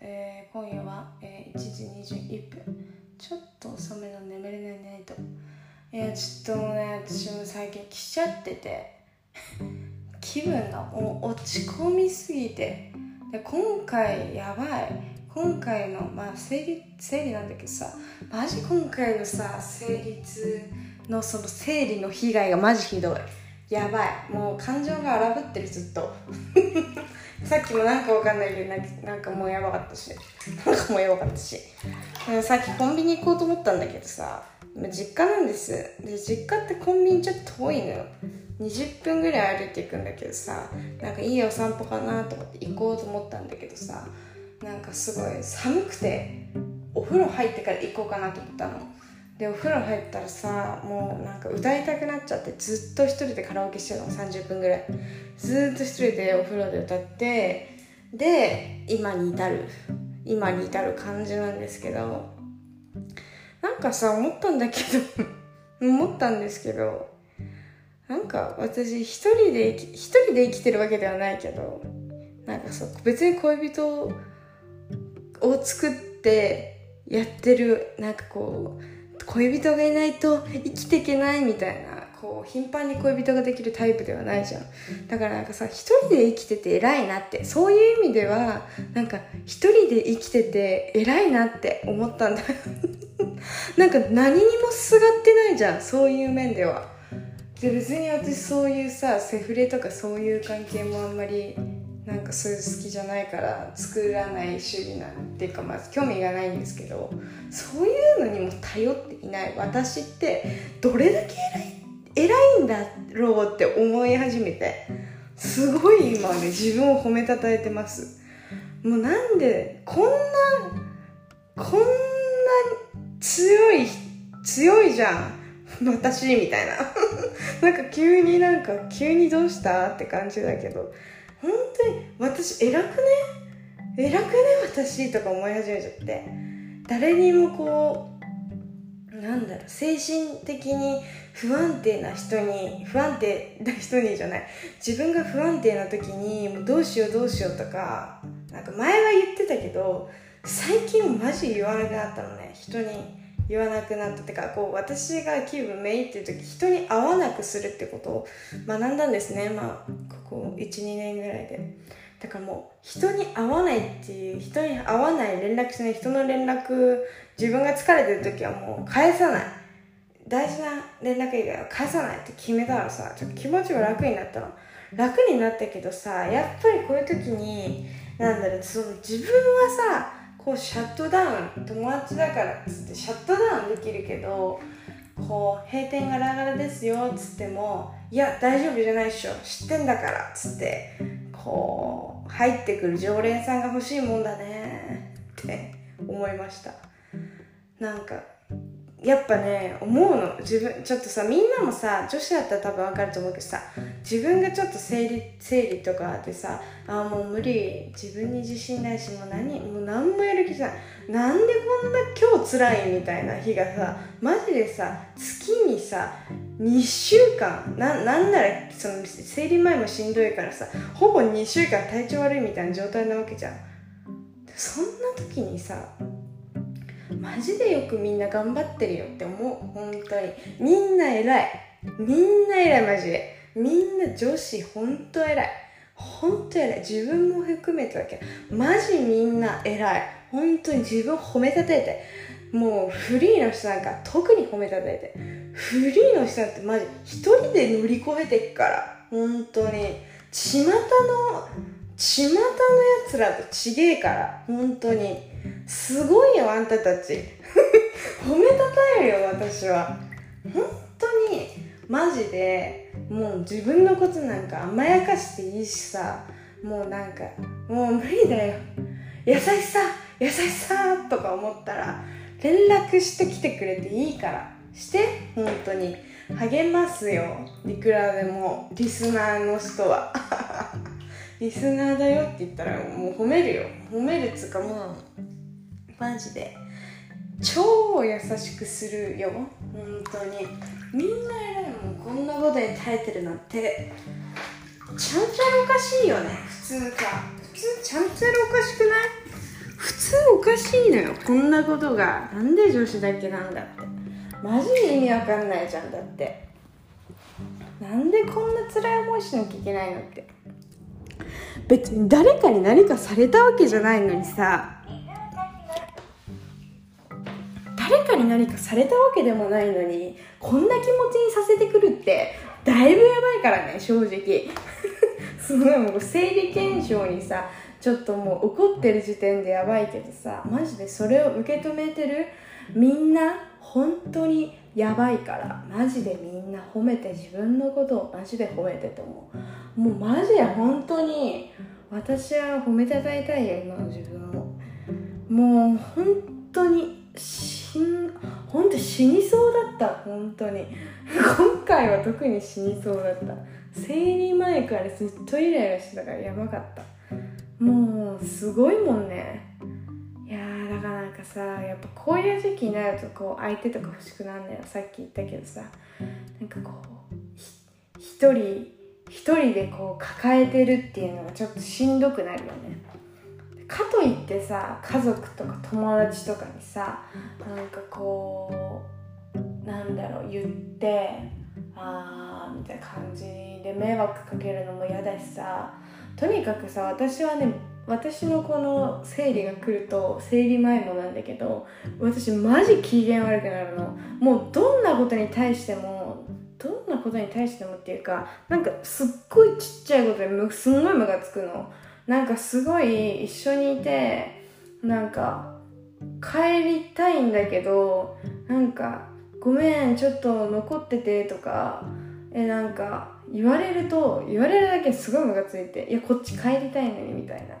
えー今夜は、えー1時21分。ちょっと遅めの眠れないナイト。いやちょっともうね私も最近来ちゃってて。気分がもう落ち込みすぎて。で今回やばい。今回のまあ生理生理なんだけどさ。マジ今回のさ生理痛のその生理の被害がマジひどい。やばい。もう感情が荒ぶってるずっと。さっきもなんかわかんないけどなんかもうやばかったし。なんかもうやばかったし。さっきコンビニ行こうと思ったんだけどさ実家なんです。で実家ってコンビニちょっと遠いのよ。20分ぐらい歩いていくんだけどさなんかいいお散歩かなと思って行こうと思ったんだけどさなんかすごい寒くてお風呂入ってから行こうかなと思ったの。でお風呂入ったらさもうなんか歌いたくなっちゃってずっと一人でカラオケしてるの30分ぐらい。ずっと一人でお風呂で歌ってで今に至る今に至る感じなんですけど。なんかさ思ったんだけど 思ったんですけどなんか私一人で一人で生きてるわけではないけどなんかそう別に恋人を作ってやってるなんかこう恋人がいないと生きていけないみたいなこう頻繁に恋人ができるタイプではないじゃん。だからなんかさ一人で生きてて偉いなってそういう意味ではなんか一人で生きてて偉いなって思ったんだ。よ なんか何にもすがってないじゃんそういう面では。で別に私そういうさセフレとかそういう関係もあんまりなんかそういう好きじゃないから作らない主義なんていうかまず興味がないんですけどそういうのにも頼っていない。私ってどれだけ偉い偉いんだろうって思い始めてすごい今ね自分を褒めたたえてます。もうなんでこんなこんな強い強いじゃん。私みたいな。なんか急になんか急にどうした？って感じだけど。本当に私偉くね？偉くね私？とか思い始めちゃって。誰にもこうなんだろう精神的に不安定な人に不安定な人にじゃない。自分が不安定な時にもうどうしようどうしようとかなんか前は言ってたけど最近マジ言わなくなったのね人に。言わなくなったってかこう私が気分めいっていう時人に会わなくするってことを学んだんですね。まあここ12年ぐらいで。だからもう人に会わないっていう人に会わない連絡しない人の連絡自分が疲れてる時はもう返さない。大事な連絡以外は返さないって決めたらさちょっと気持ちが楽になったの。楽になったけどさやっぱりこういう時になんだろうその自分はさこうシャットダウン友達だからっつってシャットダウンできるけどこう閉店ガラガラですよっつってもいや大丈夫じゃないっしょ。知ってんだからっつってこう入ってくる常連さんが欲しいもんだねって思いました。なんかやっぱね思うの。自分ちょっとさみんなもさ女子だったら多分分かると思うけどさ自分がちょっと生理生理とかでさあもう無理自分に自信ないしもう何もう何もやる気じゃないなんでこんな今日辛いみたいな日がさマジでさ月にさ2週間ななんならその生理前もしんどいからさほぼ2週間体調悪いみたいな状態なわけじゃん。そんな時にさマジでよくみんな頑張ってるよって思う。本当に。みんな偉い。みんな偉いマジでみんな女子本当偉い。本当偉い。自分も含めてだけどマジみんな偉い。本当に自分を褒めたたえて。もうフリーの人なんか特に褒めたたえて。フリーの人なんてマジ一人で乗り越えてっから。本当に。巷の巷のやつらとちげえから。本当に。すごいよあんたたち。褒めたたえるよ私は。本当に。マジで。もう自分のことなんか甘やかしていいしさもうなんかもう無理だよ。優しさ優しさとか思ったら連絡してきてくれていいから。して本当に。励ますよ。いくらでも。リスナーの人は。リスナーだよって言ったらもう褒めるよ。褒めるっつうかもうマジで。超優しくするよ。本当に。みんな偉いもんこんなことに耐えてるなんてちゃんちゃらおかしいよね。普通か。普通ちゃんちゃらおかしくない？普通おかしいのよこんなことが。なんで女子だけなんだって。マジで意味わかんないじゃんだって。なんでこんな辛い思いしなきゃいけないのって。別に誰かに何かされたわけじゃないのにさ誰かに何かされたわけでもないのにこんな気持ちにさせてくるってだいぶやばいからね正直。すごいもう生理現象にさちょっともう怒ってる時点でやばいけどさマジでそれを受け止めてる？みんな本当にやばいからマジでみんな褒めて自分のことをマジで褒めてと思う。もうマジで本当に私は褒めたたいたいよ今の自分を。もう本当に死ん本当死にそうだった。本当に。今回は特に死にそうだった。生理前からずっとイライラしてたからやばかった。もうすごいもんね。いやーだからなんかさやっぱこういう時期になるとこう相手とか欲しくなるんだよさっき言ったけどさ。なんかこう一人一人でこう抱えてるっていうのがちょっとしんどくなるよね。かといってさ家族とか友達とかにさなんかこうなんだろう言ってあーみたいな感じで迷惑かけるのも嫌だしさとにかくさ私はね私のこの生理が来ると生理前もなんだけど私マジ機嫌悪くなるの。もうどんなことに対してもどんなことに対してもっていうかなんかすっごいちっちゃいことですんごいムカつくのなんかすごい一緒にいてなんか帰りたいんだけどなんかごめんちょっと残っててとかえなんか言われると言われるだけすごいムカついていやこっち帰りたいのにみたいな。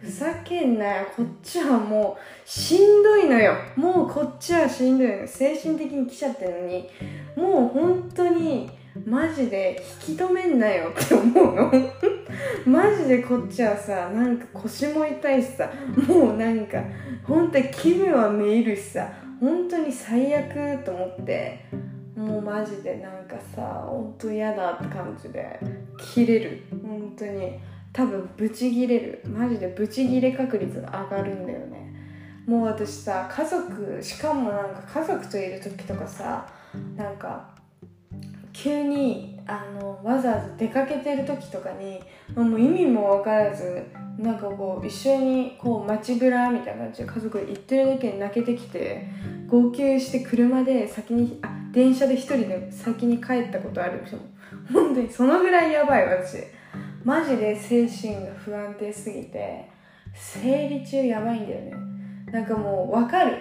ふざけんなよ。こっちはもうしんどいのよ。もうこっちはしんどいの精神的に来ちゃってるのに。もう本当にマジで引き止めんなよって思うの。マジでこっちはさなんか腰も痛いしさもうなんか本当に気分はめいるしさ本当に最悪と思ってもうマジでなんかさ本当嫌だって感じで切れる。本当に。多分ブチギレる。マジでブチギレ確率が上がるんだよね。もう私さ家族しかもなんか家族といる時とかさなんか急にあのわざわざ出かけてる時とかにもう意味も分からずなんかこう一緒にこう街ぶらみたいな感じで家族で行ってるだけで泣けてきて号泣して車で先にあ電車で一人で先に帰ったことある人も本当にそのぐらいやばい私。マジで精神が不安定すぎて生理中やばいんだよね。なんかもう分かる。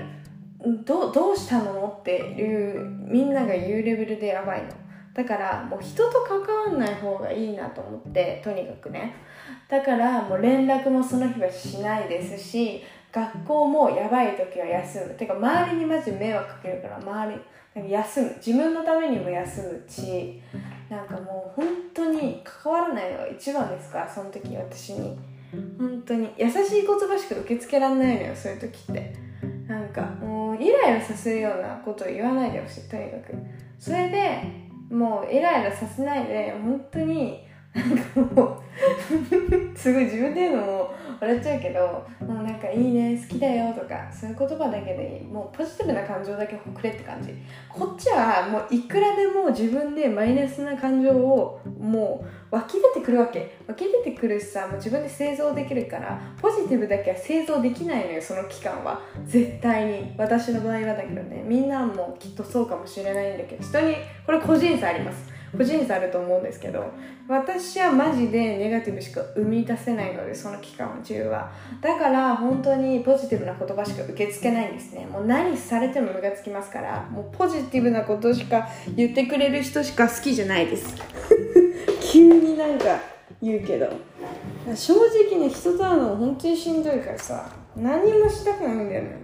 どどうしたの？っていうみんなが言うレベルでやばいの。だからもう人と関わんない方がいいなと思ってとにかくね。だからもう連絡もその日はしないですし学校もやばい時は休む。てか周りにマジ迷惑かけるから周り休む。自分のためにも休むしなんかもう本当に関わらないのが一番ですからその時私に。本当に。優しい言葉しか受け付けられないのよそういう時って。なんかもうイライラさせるようなことを言わないでほしいとにかく。それでもうイライラさせないで本当になんかもうすごい自分で言うのも笑っちゃうけどもうなんかいいね好きだよとかそういう言葉だけでいい。もうポジティブな感情だけくれって感じ。こっちはもういくらでも自分でマイナスな感情をもう湧き出てくるわけ。湧き出てくるしさもう自分で製造できるからポジティブだけは製造できないのよその期間は。絶対に。私の場合はだけどね。みんなもきっとそうかもしれないんだけど人にこれ個人差あります。個人差あると思うんですけど私はマジでネガティブしか生み出せないのでその期間中は。だから本当にポジティブな言葉しか受け付けないんですね。もう何されてもムカつきますからもうポジティブなことしか言ってくれる人しか好きじゃないです。急になんか言うけど。正直ね人と会うの本当にしんどいからさ何もしたくないんだよね。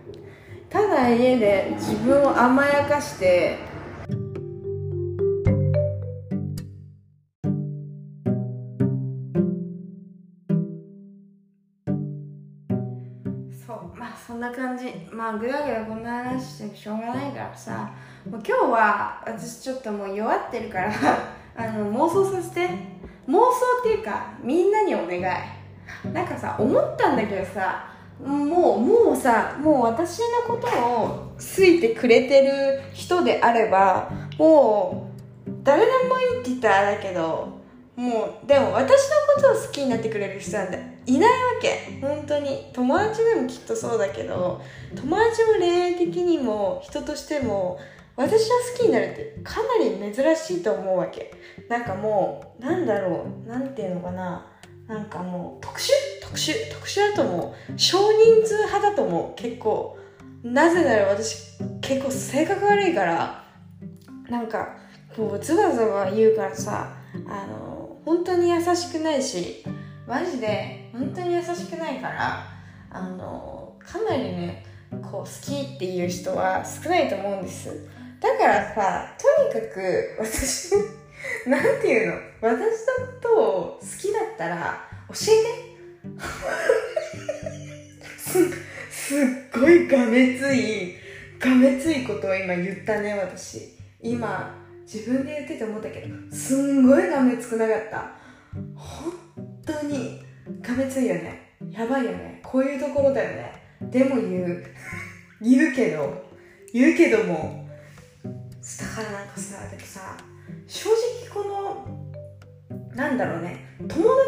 ただ家で自分を甘やかしてそんな感じ。まあぐだぐだこんな話してしょうがないからさ。もう今日は私ちょっともう弱ってるから あの妄想させて。妄想っていうかみんなにお願い。なんかさ思ったんだけどさもうもうさもう私のことを好いてくれてる人であればもう誰でもいいって言ったらあれだけどもうでも私のことを好きになってくれる人なんていないわけ。本当に。友達でもきっとそうだけど友達も恋愛的にも人としても私は好きになるってかなり珍しいと思うわけ。なんかもうなんだろうなんていうのかな。なんかもう特殊？特殊？特殊だと思う。少人数派だと思う。結構。なぜなら私結構性格悪いからなんかもうズバズバ言うからさあの本当に優しくないしマジで本当に優しくないからあのかなりねこう好きっていう人は少ないと思うんです。だからさとにかく私 なんていうの？私のことを好きだったら教えて。すすっごいがめついがめついことを今言ったね私。今自分で言ってて思ったけどすんごいがめつくなかった。本当に。がめついよね。やばいよね。こういうところだよね。でも言う。言うけど。言うけども。だからなんかさでもさ正直このなんだろうね。友達はね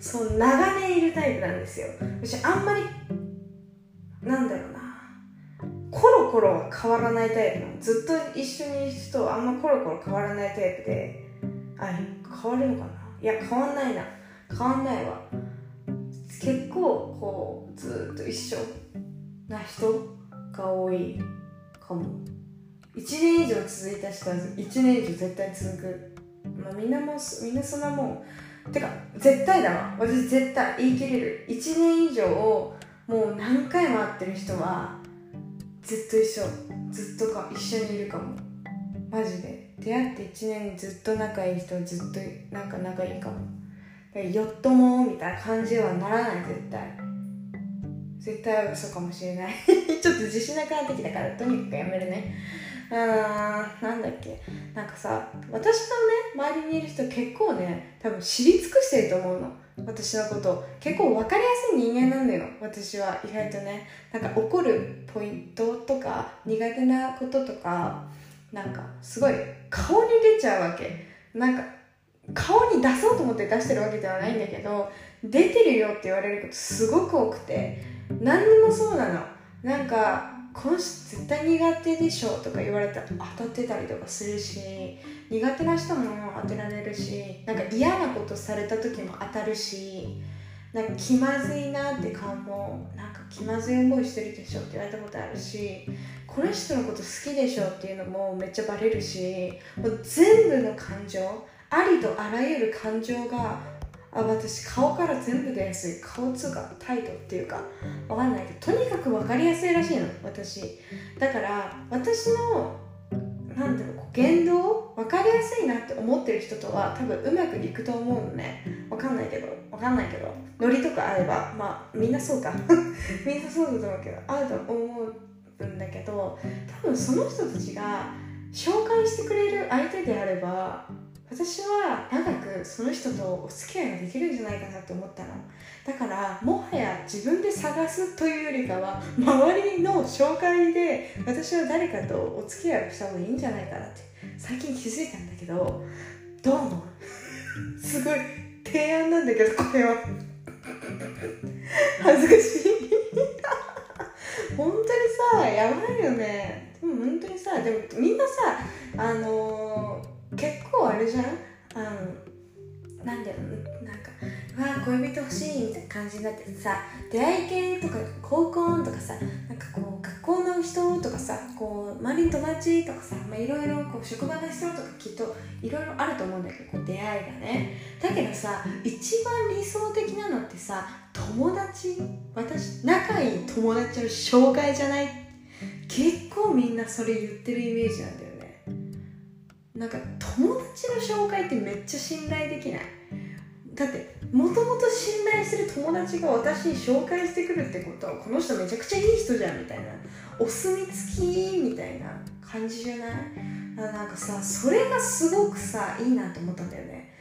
そう長年いるタイプなんですよ。私あんまりなんだろうな。コロコロは変わらないタイプの。ずっと一緒にいる人はあんまコロコロ変わらないタイプで。あれ変わるのかな。いや変わんないな。変わんないわ。結構こうずっと一緒な人が多いかも。1年以上続いた人は1年以上絶対続く。まあみんなもみんなそんなもん。てか絶対だわ。私絶対言い切れる。1年以上もう何回も会ってる人はずっと一緒。ずっとか一緒にいるかも。マジで。出会って1年ずっと仲いい人はずっとなんか仲いいかも。よっともみたいな感じはならない絶対。絶対嘘かもしれない。ちょっと自信なくなってきたからとにかくやめるね。あーなんだっけ。なんかさ私のね周りにいる人結構ね多分知り尽くしてると思うの。私のこと結構分かりやすい人間なんだよ。私は意外とね。なんか怒るポイントとか苦手なこととかなんかすごい顔に出ちゃうわけ。なんか顔に出そうと思って出してるわけではないんだけど出てるよって言われることすごく多くて何にもそうなの。なんかこの人絶対苦手でしょとか言われたら当たってたりとかするし苦手な人も当てられるしなんか嫌なことされた時も当たるしなんか気まずいなって顔もなんか気まずい思いしてるでしょって言われたことあるしこの人のこと好きでしょっていうのもめっちゃバレるしもう全部の感情ありとあらゆる感情があ私顔から全部出やすい顔つうか態度っていうかわかんないけどとにかく分かりやすいらしいの私。だから私のなんだろう言動分かりやすいなって思ってる人とは多分うまくいくと思うのね。わかんないけどわかんないけどノリとかあればまあみんなそうか。みんなそうだと思うけどあると思うんだけど多分その人たちが紹介してくれる相手であれば私は長くその人とお付き合いができるんじゃないかなって思ったの。だからもはや自分で探すというよりかは周りの紹介で私は誰かとお付き合いをした方がいいんじゃないかなって最近気づいたんだけどどう思う？すごい提案なんだけどこれは。恥ずかしい。本当にさやばいよね。でも本当にさでもみんなさあのー、結構あれじゃん？あのなんだよなんかわあ恋人欲しいみたいな感じになってさ出会い系とか高校とかさなんかこう学校の人とかさこう周りの友達とかさいろいろ職場の人とかきっといろいろあると思うんだけどこう出会いがね。だけどさ一番理想的なのってさ友達私仲いい友達の紹介じゃない？結構みんなそれ言ってるイメージなんだよなんか友達の紹介ってめっちゃ信頼できない。だってもともと信頼する友達が私に紹介してくるってことはこの人めちゃくちゃいい人じゃんみたいな。お墨付きみたいな感じじゃない？なんかさそれがすごくさいいなと思ったんだよね。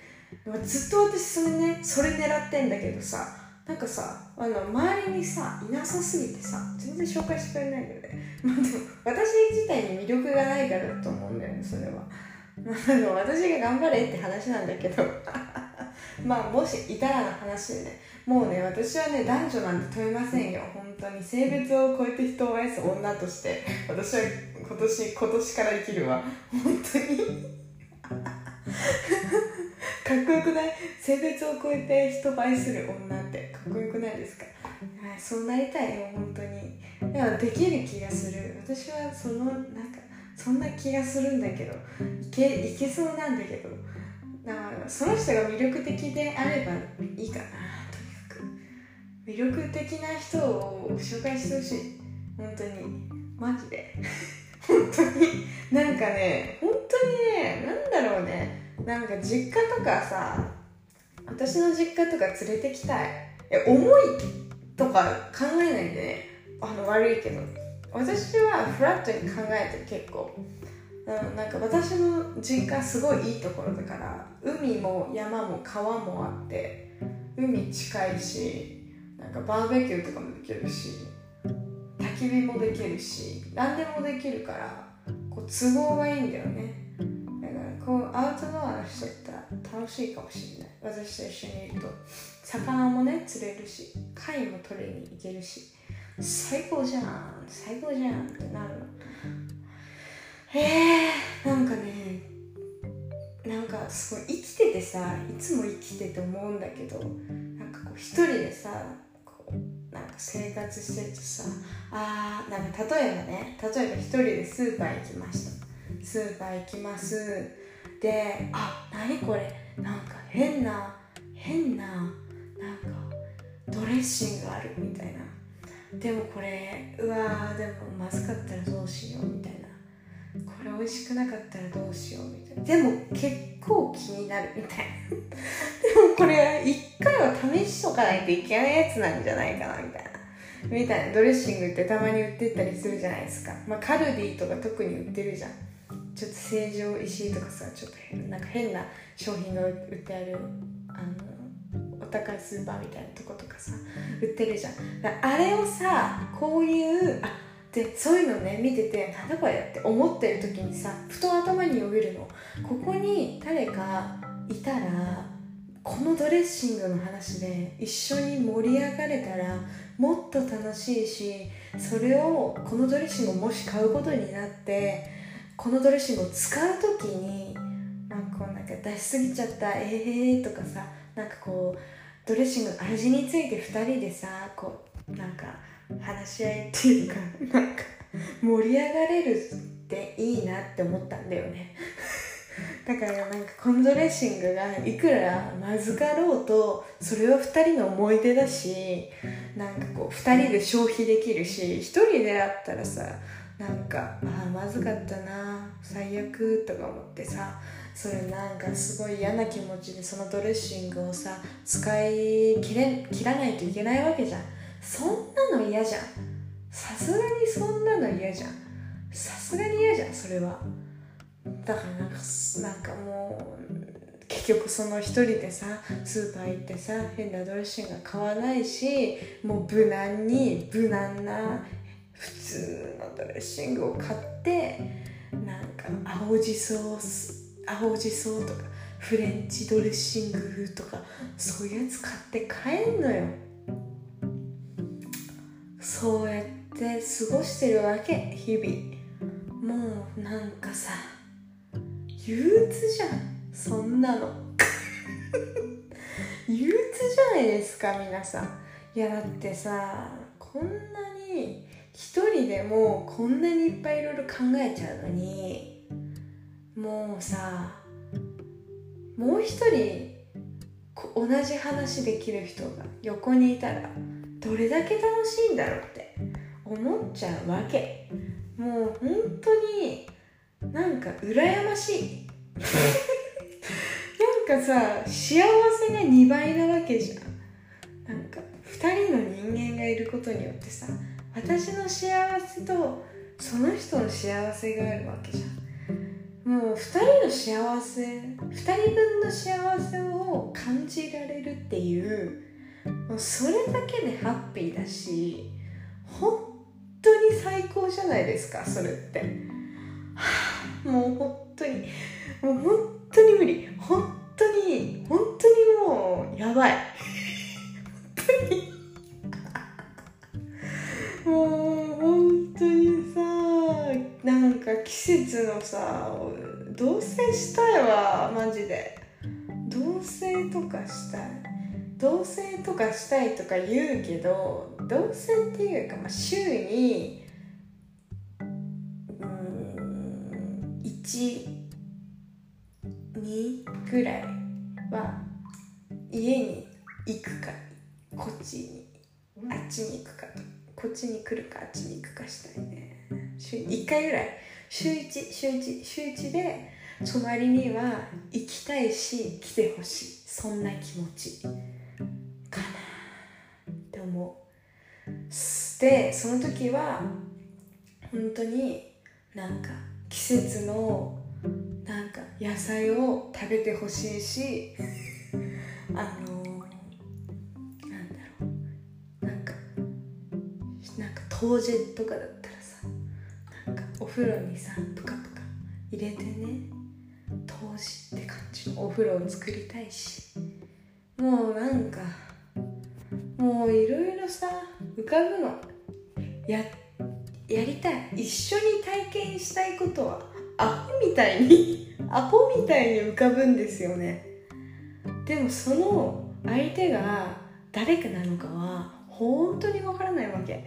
ずっと私それねそれ狙ってんだけどさなんかさあの周りにさいなさすぎてさ全然紹介してくれないんだよね。まあでも私自体に魅力がないからだと思うんだよねそれは。でも私が頑張れって話なんだけど。まあもしいたらの話でね。もうね私はね男女なんて問いませんよ。本当に。性別を超えて人を愛す女として。私は今年今年から生きるわ。本当に。かっこよくない？性別を超えて人を愛する女って。かっこよくないですか？そうなりたいよ本当に。でもできる気がする。私はそのなんかそんな気がするんだけどいけいけそうなんだけどだからその人が魅力的であればいいかなとにかく。魅力的な人を紹介してほしい。本当に。マジで。本当に。なんかね本当にねなんだろうね。なんか実家とかさ私の実家とか連れてきたい。え重いとか考えないでね。あの悪いけど。私はフラットに考えて結構。なんか私の実家すごいいいところだから海も山も川もあって海近いしなんかバーベキューとかもできるし焚き火もできるし何でもできるからこう都合がいいんだよね。だからこうアウトドアの人ったら楽しいかもしれない。私と一緒にいると魚もね釣れるし貝も取りに行けるし。最高じゃん。最高じゃんってなる。のえー、なんかねなんかすごい生きててさいつも生きてて思うんだけどなんかこう一人でさこうなんか生活してるとさあーなんか例えばね例えば一人でスーパー行きましたスーパー行きます。であ何これ。なんか変な変ななんかドレッシングあるみたいな。でもこれうわーでもまずかったらどうしようみたいな。これ美味しくなかったらどうしようみたいな。でも結構気になるみたいな。でもこれ一回は試しとかないといけないやつなんじゃないかなみたいな。みたいな。ドレッシングってたまに売ってったりするじゃないですか、まあ、カルディとか特に売ってるじゃん。ちょっと成城石井とかさちょっとなんか変な商品が売ってあるあのお高いスーパーみたいなとことかさ売ってるじゃん。あれをさこういうあでそういうのね見ててなんだこれって思ってる時にさふと頭によぎるの。ここに誰かいたらこのドレッシングの話で一緒に盛り上がれたらもっと楽しいしそれをこのドレッシングをもし買うことになってこのドレッシングを使う時になんかこうなんか出しすぎちゃったええー、とかさなんかこうドレッシング味について2人でさこうなんか話し合いっていうかなんか盛り上がれるっていいなって思ったんだよね。だからなんかこのドレッシングがいくらまずかろうとそれは2人の思い出だしなんかこう2人で消費できるし1人であったらさなんかあまずかったな最悪とか思ってさそれなんかすごい嫌な気持ちでそのドレッシングをさ使い切れ切らないといけないわけじゃん。そんなの嫌じゃん。さすがにそんなの嫌じゃん。さすがに嫌じゃんそれは。だからなんかなんかもう結局その一人でさスーパー行ってさ変なドレッシングが買わないしもう無難に無難な普通のドレッシングを買ってなんか青じそを青じそとかフレンチドレッシングとかそういうやつ買って帰んのよ。そうやって過ごしてるわけ日々。もうなんかさ憂鬱じゃん。そんなの。憂鬱じゃないですか皆さん。いやだってさこんなに一人でもこんなにいっぱいいろいろ考えちゃうのにもうさもう一人同じ話できる人が横にいたらどれだけ楽しいんだろうって思っちゃうわけ。もう本当になんか羨ましい。なんかさ幸せが2倍なわけじゃん。なんか2人の人間がいることによってさ私の幸せとその人の幸せがあるわけじゃんもう2人の幸せ2人分の幸せを感じられるっていうもうそれだけでハッピーだし本当に最高じゃないですかそれって、はあ、もう本当にもう本当に無理。本当に本当にもうやばい。本当に。もう本当にさなんか季節のさ同棲したいわマジで。同棲とかしたい。同棲とかしたいとか言うけど同棲っていうか、まあ、週にうん12ぐらいは家に行くかこっちにあっちに行くかとこっちに来るかあっちに行くかしたいね。週1回ぐらい。週1週1週1で隣には行きたいし来てほしい。そんな気持ち。かなって思う。でその時は本当になんか季節のなんか野菜を食べてほしいしあのなんだろう。なんかなんか冬至とかだったお風呂にさプカプカ入れてね冬至って感じのお風呂を作りたいし。もうなんかもういろいろさ浮かぶの。ややりたい。一緒に体験したいことはアホみたいに アホみたいに浮かぶんですよね。でもその相手が誰かなのかは本当にわからないわけ。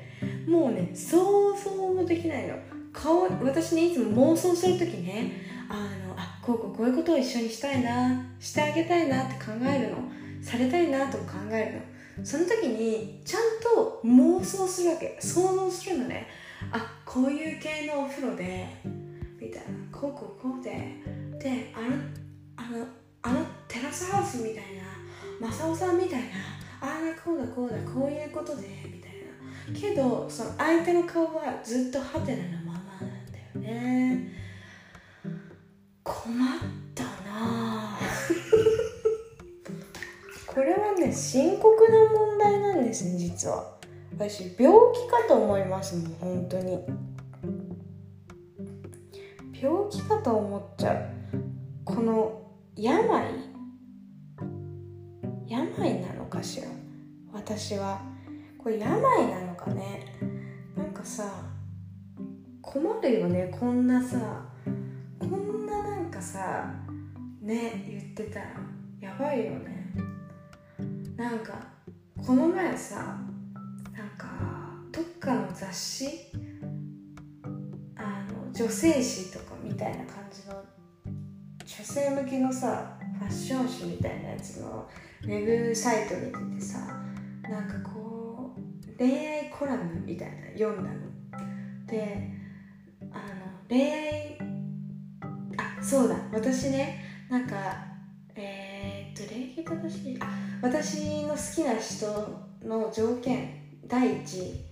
もうね想像もできないの。顔私ねいつも妄想する時ねあのあこうこうこういうことを一緒にしたいなしてあげたいなって考えるのされたいなと考えるの。その時にちゃんと妄想するわけ。想像するのね。あこういう系のお風呂でみたいな。こうこうこうでであのあのあのテラスハウスみたいな正雄さんみたいなああこうだこうだこういうことでみたいな。けどその相手の顔はずっとハテナのままね。困ったな これはね深刻な問題なんですね実は。私病気かと思いますもん本当に。病気かと思っちゃう。この病。病なのかしら。私は。これ病なのかね。なんかさ困るよねこんなさ。こんななんかさね言ってたら。やばいよね。なんかこの前さなんかどっかの雑誌あの女性誌とかみたいな感じの女性向けのさファッション誌みたいなやつのウェブサイトに出てさなんかこう恋愛コラムみたいな読んだの。で恋愛あそうだ私ねなんかえー、っと礼儀正しい私の好きな人の条件第一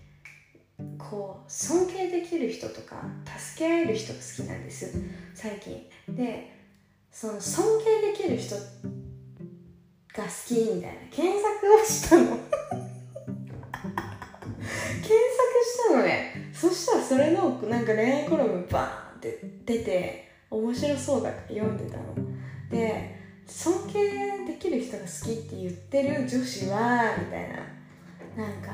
こう尊敬できる人とか助け合える人が好きなんです最近。でその尊敬できる人が好きみたいな検索をしたの。検索したのね。そしたらそれのなんか恋愛コラムバーンって出て面白そうだから読んでたの。で尊敬できる人が好きって言ってる女子はみたいな。なんか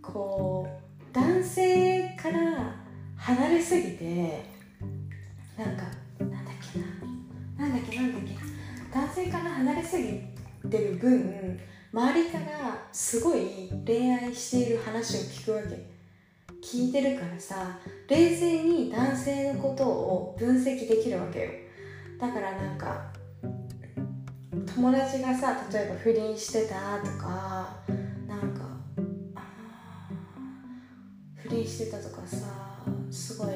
こう男性から離れすぎてなんかなんだっけな。なんだっけな。んだっけ男性から離れすぎてる分周りからすごい恋愛している話を聞くわけ。聞いてるからさ冷静に男性のことを分析できるわけよ。だからなんか友達がさ例えば不倫してたとかなんか不倫してたとかさすごい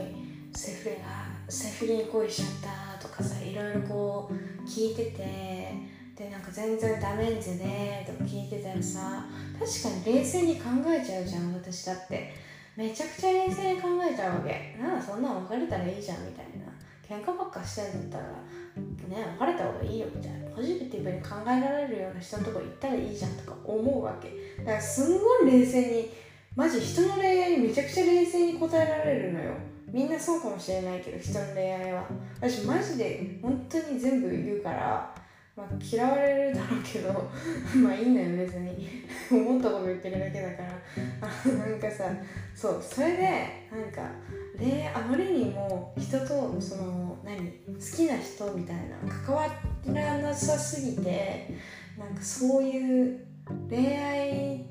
セフレがセフレに恋しちゃったとかさいろいろこう聞いててでなんか全然ダメンズでとか聞いてたらさ確かに冷静に考えちゃうじゃん私だって。めちゃくちゃ冷静に考えちゃうわけ。なあそんなん別れたらいいじゃんみたいな。喧嘩ばっかしてんだったらね別れた方がいいよみたいな。ポジティブに考えられるような人のとこ行ったらいいじゃんとか思うわけ。だからすんごい冷静にマジ人の恋愛にめちゃくちゃ冷静に答えられるのよ。みんなそうかもしれないけど人の恋愛は。私マジで本当に全部言うからまあ、嫌われるだろうけど まあいいのよ別に。思ったこと言ってるだけだから。あなんかさそうそれでなんか恋愛あまりにも人とその何好きな人みたいな関わらなさすぎてなんかそういう恋愛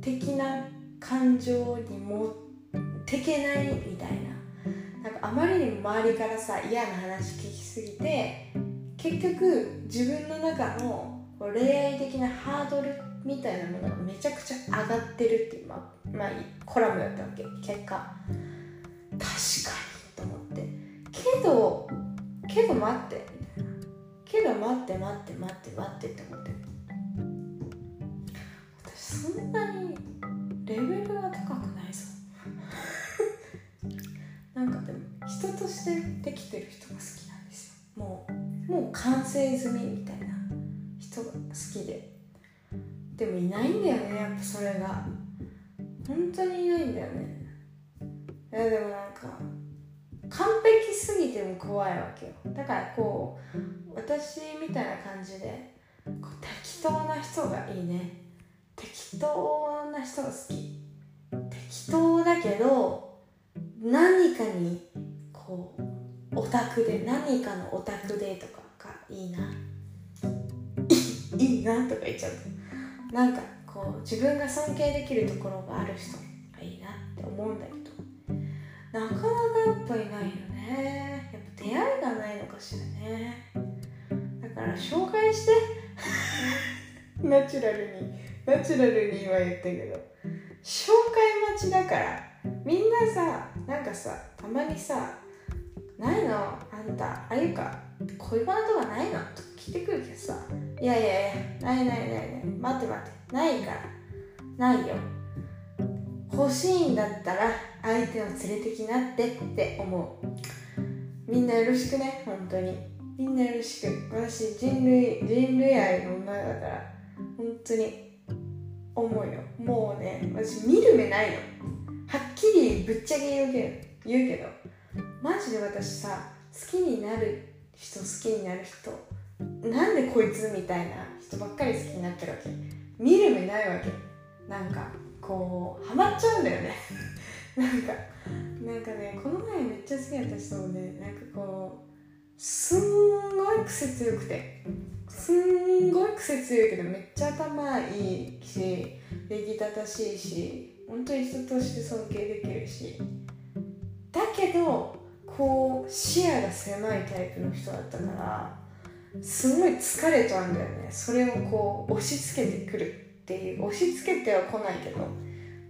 的な感情に持ってけないみたいな。なんかあまりにも周りからさ嫌な話聞きすぎて結局自分の中の恋愛的なハードルみたいなものがめちゃくちゃ上がってるっていう、まあ、まあ、コラムだったわけ。結果確かにと思って。けどけど待って。みたいなけど待って待って待って待ってって思って。私そんなにレベルが高くないぞ。なんかでも人としてできてる人が好きなんですよ。もうもう完成済みみたいな人が好きで。でもいないんだよねやっぱそれが。本当にいないんだよね。いやでもなんか完璧すぎても怖いわけよ。だからこう私みたいな感じでこう適当な人がいいね。適当な人が好き。適当だけど何かにこうオタクで何かのオタクでとかがいいな。いいなとか言っちゃう。なんかこう自分が尊敬できるところがある人がいいなって思うんだけど。なかなかやっぱいないよね。やっぱ出会いがないのかしらね。だから紹介して。ナチュラルにナチュラルには言ったけど。紹介待ちだから。みんなさなんかさたまにさないの？あんたあゆか恋バナとかないの？と聞いてくるけどさ。いやいやいやないないないない。待って待って。ないから。ないよ。欲しいんだったら相手を連れてきなってって思う。みんなよろしくね本当に。みんなよろしく。私人類人類愛の女だから。本当に。思うよ。もうね私見る目ないの。はっきりぶっちゃけ言うけど。言うけど。マジで私さ好きになる人好きになる人なんでこいつみたいな人ばっかり好きになってるわけ？見る目ないわけ。なんかこうハマっちゃうんだよね。なんかなんかねこの前めっちゃ好きだった人もねなんかこうすんごい癖強くて。すんごい癖強いけどめっちゃ頭いいし礼儀正しいし本当に人として尊敬できるし。だけどこう視野が狭いタイプの人だったからすごい疲れちゃうんだよね。それをこう押し付けてくるっていう押し付けては来ないけど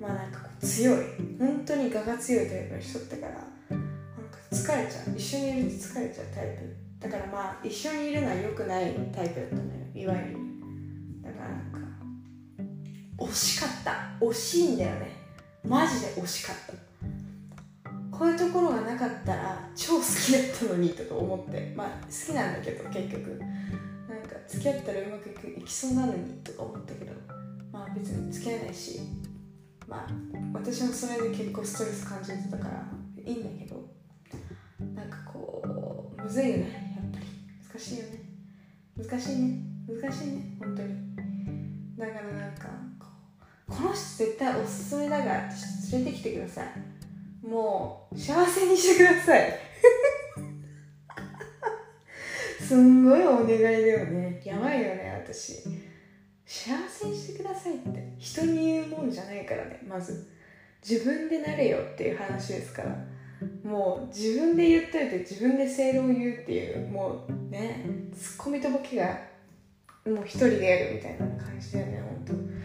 まあなんかこう強い本当に我が強いタイプの人だったからなんか疲れちゃう。一緒にいると疲れちゃうタイプ。だからまあ一緒にいるのは良くないタイプだったのよ。いわゆる。だからなんか惜しかった。惜しいんだよね。マジで惜しかった。こういうところがなかったら超好きだったのにとか思って。まあ好きなんだけど結局。なんか付き合ったらうまくいくいきそうなのにとか思ったけど。まあ別に付き合えないし。まあ私もそれで結構ストレス感じてたからいいんだけど。なんかこうむずいよねやっぱり。難しいよね。難しいね。難しいね本当に。だからなんかこの人絶対おすすめだから連れてきてください。もう幸せにしてください。すんごいお願いだよね。やばいよね私。幸せにしてくださいって。人に言うもんじゃないからねまず。自分でなれよっていう話ですから。もう自分で言っといて自分で正論を言うっていうもうねツッコミとボケがもう一人でやるみたいな感じだよね本当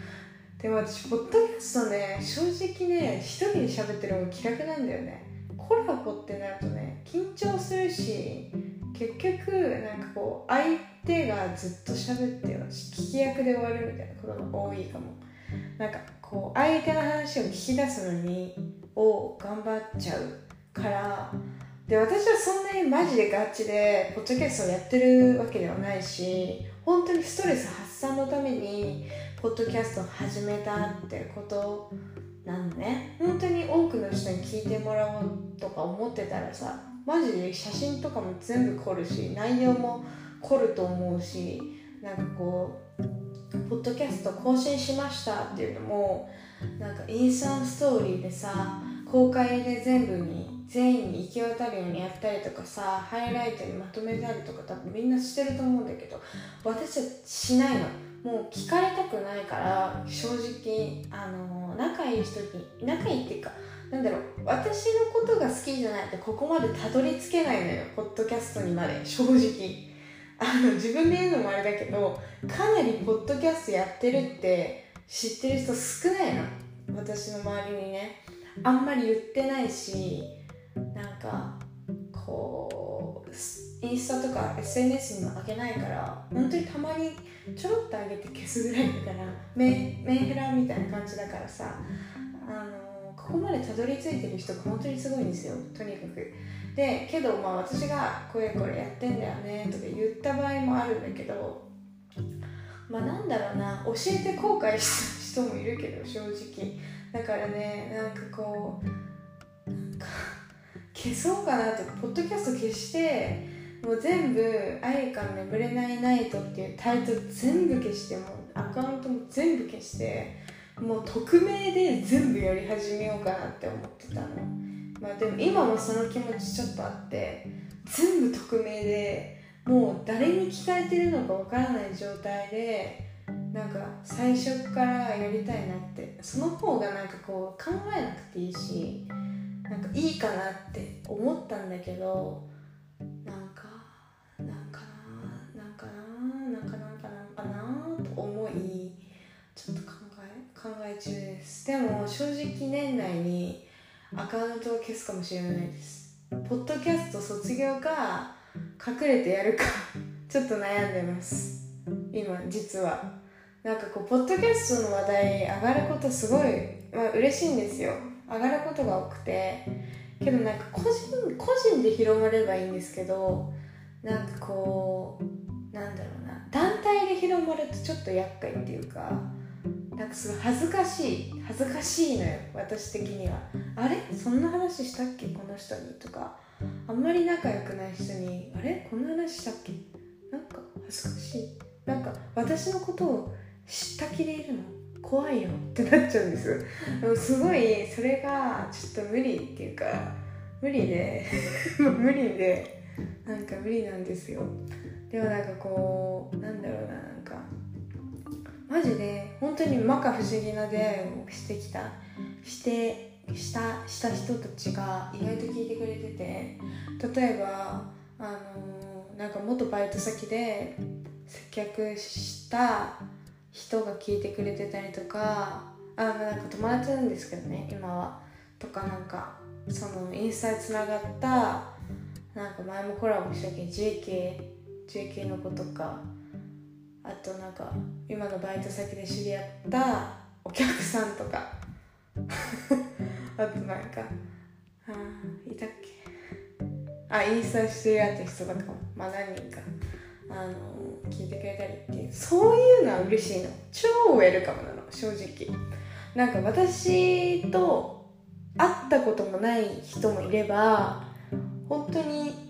でも私ポッドキャストね正直ね一人で喋ってる方が気楽なんだよね。コラボってなるとね緊張するし結局なんかこう相手がずっと喋って聞き役で終わるみたいなことが多いかも。なんかこう相手の話を聞き出すのにを頑張っちゃうから。で私はそんなにマジでガチでポッドキャストをやってるわけではないし本当にストレス発散のためにポッドキャストを始めたってことなのね。本当に多くの人に聞いてもらおうとか思ってたらさマジで写真とかも全部凝るし内容も凝ると思うしなんかこうポッドキャスト更新しましたっていうのもなんかインスタンストーリーでさ公開で全部に全員に行き渡るようにやったりとかさハイライトにまとめたりとか多分みんなしてると思うんだけど私はしないの。もう聞かれたくないから正直あの仲いい人に仲いいっていうかなんだろう私のことが好きじゃないとここまでたどり着けないのよポッドキャストにまで正直。あの自分で言うのもあれだけどかなりポッドキャストやってるって知ってる人少ないの。私の周りにね。あんまり言ってないしなんかこうインスタとか SNS にも上げないから本当にたまにちょろっと上げて消すぐらいだからメメンヘラみたいな感じだからさあのここまでたどり着いてる人が本当にすごいんですよ。とにかく。でけどまあ私がこれこれやってんだよねとか言った場合もあるんだけどまあなんだろうな。教えて後悔した人もいるけど正直。だからねなんかこうなんか消そうかなとかポッドキャスト消してもう全部「愛か眠れないナイト」っていうタイトル全部消してもアカウントも全部消してもう匿名で全部やり始めようかなって思ってたの。まあでも今もその気持ちちょっとあって全部匿名でもう誰に聞かれてるのかわからない状態でなんか最初からやりたいなって。その方がなんかこう考えなくていいしなんかいいかなって思ったんだけどと思いちょっと考え考え中です。でも正直年内にアカウントを消すかもしれないです。ポッドキャスト卒業か隠れてやるか ちょっと悩んでます。今実は。なんかこうポッドキャストの話題上がることすごい、まあ嬉しいんですよ。上がることが多くて。けどなんか個人個人で広まればいいんですけどなんかこうなんだろう団体で広まるとちょっと厄介っていうかなんかすごい恥ずかしい恥ずかしいのよ私的には。あれ？そんな話したっけ？この人にとか。あんまり仲良くない人にあれ？こんな話したっけ？なんか恥ずかしい。なんか私のことを知った気でいるの？怖いよ。ってなっちゃうんですでもすごいそれがちょっと無理っていうか無理で 無理でなんか無理なんですよ。でもなんかこうなんだろうななんかマジで本当に摩訶不思議な出会いをしてきた。してしたした人たちが意外と聞いてくれてて例えばあのなんか元バイト先で接客した人が聞いてくれてたりとかあなんか友達なんですけどね今は。とかなんかそのインスタでつながったなんか前もコラボしたけ JK JK の子とかあとなんか今のバイト先で知り合ったお客さんとか あとなんかあいたっけ？あインスタで知り合った人とかもまあ何人かあの聞いてくれたりっていう。そういうのは嬉しいの。超ウェルカムなの正直。なんか私と会ったこともない人もいれば本当に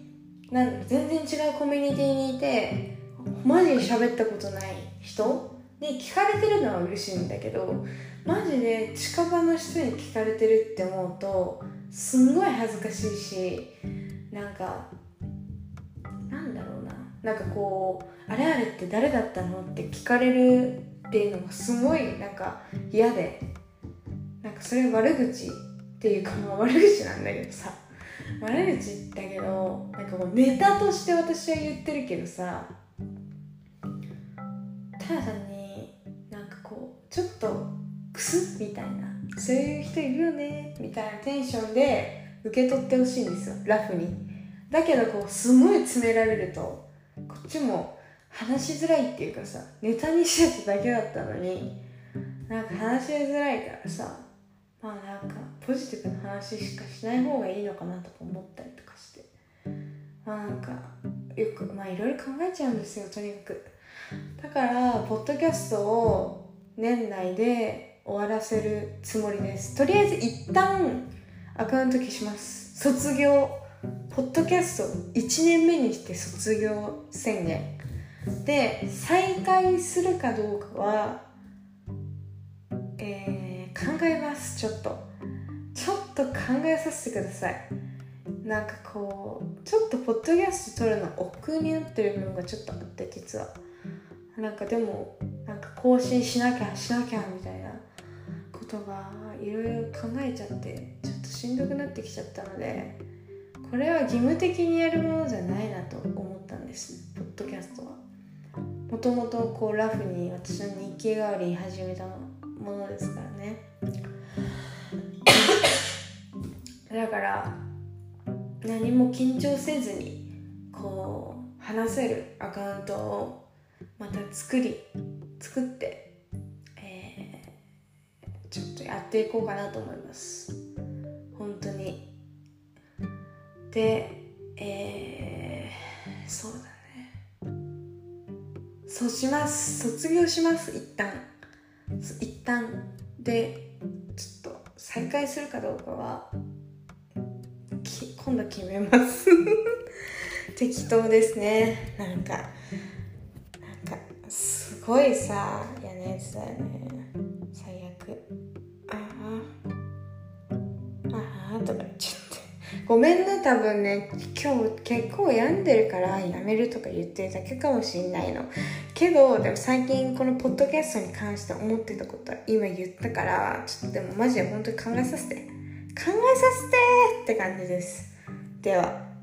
なん全然違うコミュニティにいてマジで喋ったことない人？に聞かれてるのは嬉しいんだけどマジで近場の人に聞かれてるって思うとすんごい恥ずかしいしなんかなんだろうな。なんかこう「あれあれって誰だったの?」って聞かれるっていうのがすごいなんか嫌で。なんかそれ悪口っていうかまあ悪口なんだけどさ。悪口だけどなんかこうネタとして私は言ってるけどさたださんになんかこうちょっとクスッみたいなそういう人いるよねみたいなテンションで受け取ってほしいんですよラフに。だけどこうすごい詰められるとこっちも話しづらいっていうかさネタにしてただけだったのになんか話しづらいからさまあなんかポジティブな話しかしない方がいいのかなとか思ったりとかして。まあなんかよくまあいろいろ考えちゃうんですよとにかく。だからポッドキャストを年内で終わらせるつもりです。とりあえず一旦アカウント消します。卒業。ポッドキャスト1年目にして卒業宣言。で再開するかどうかはえー、考えますちょっと。ちょっと考えさせてください。なんかこうちょっとポッドキャスト撮るの億劫になってる部分がちょっとあって実は。なんかでもなんか更新しなきゃしなきゃみたいなことがいろいろ考えちゃってちょっとしんどくなってきちゃったのでこれは義務的にやるものじゃないなと思ったんです。ポッドキャストは。もともとこうラフに私の日記代わりに始めたの。ものですからね。だから何も緊張せずにこう話せるアカウントをまた作り作ってちょっとやっていこうかなと思います。本当に。でえー、そうだね。そうします。卒業します。一旦。一旦でちょっと再開するかどうかは今度決めます。適当ですね。なんかなんかすごいさ嫌なやつだよね。最悪。ごめんね多分ね。今日結構病んでるからやめるとか言ってるだけかもしんないの。けどでも最近このポッドキャストに関して思ってたことは今言ったからちょっとでもマジで本当に考えさせて。考えさせてって感じです。では。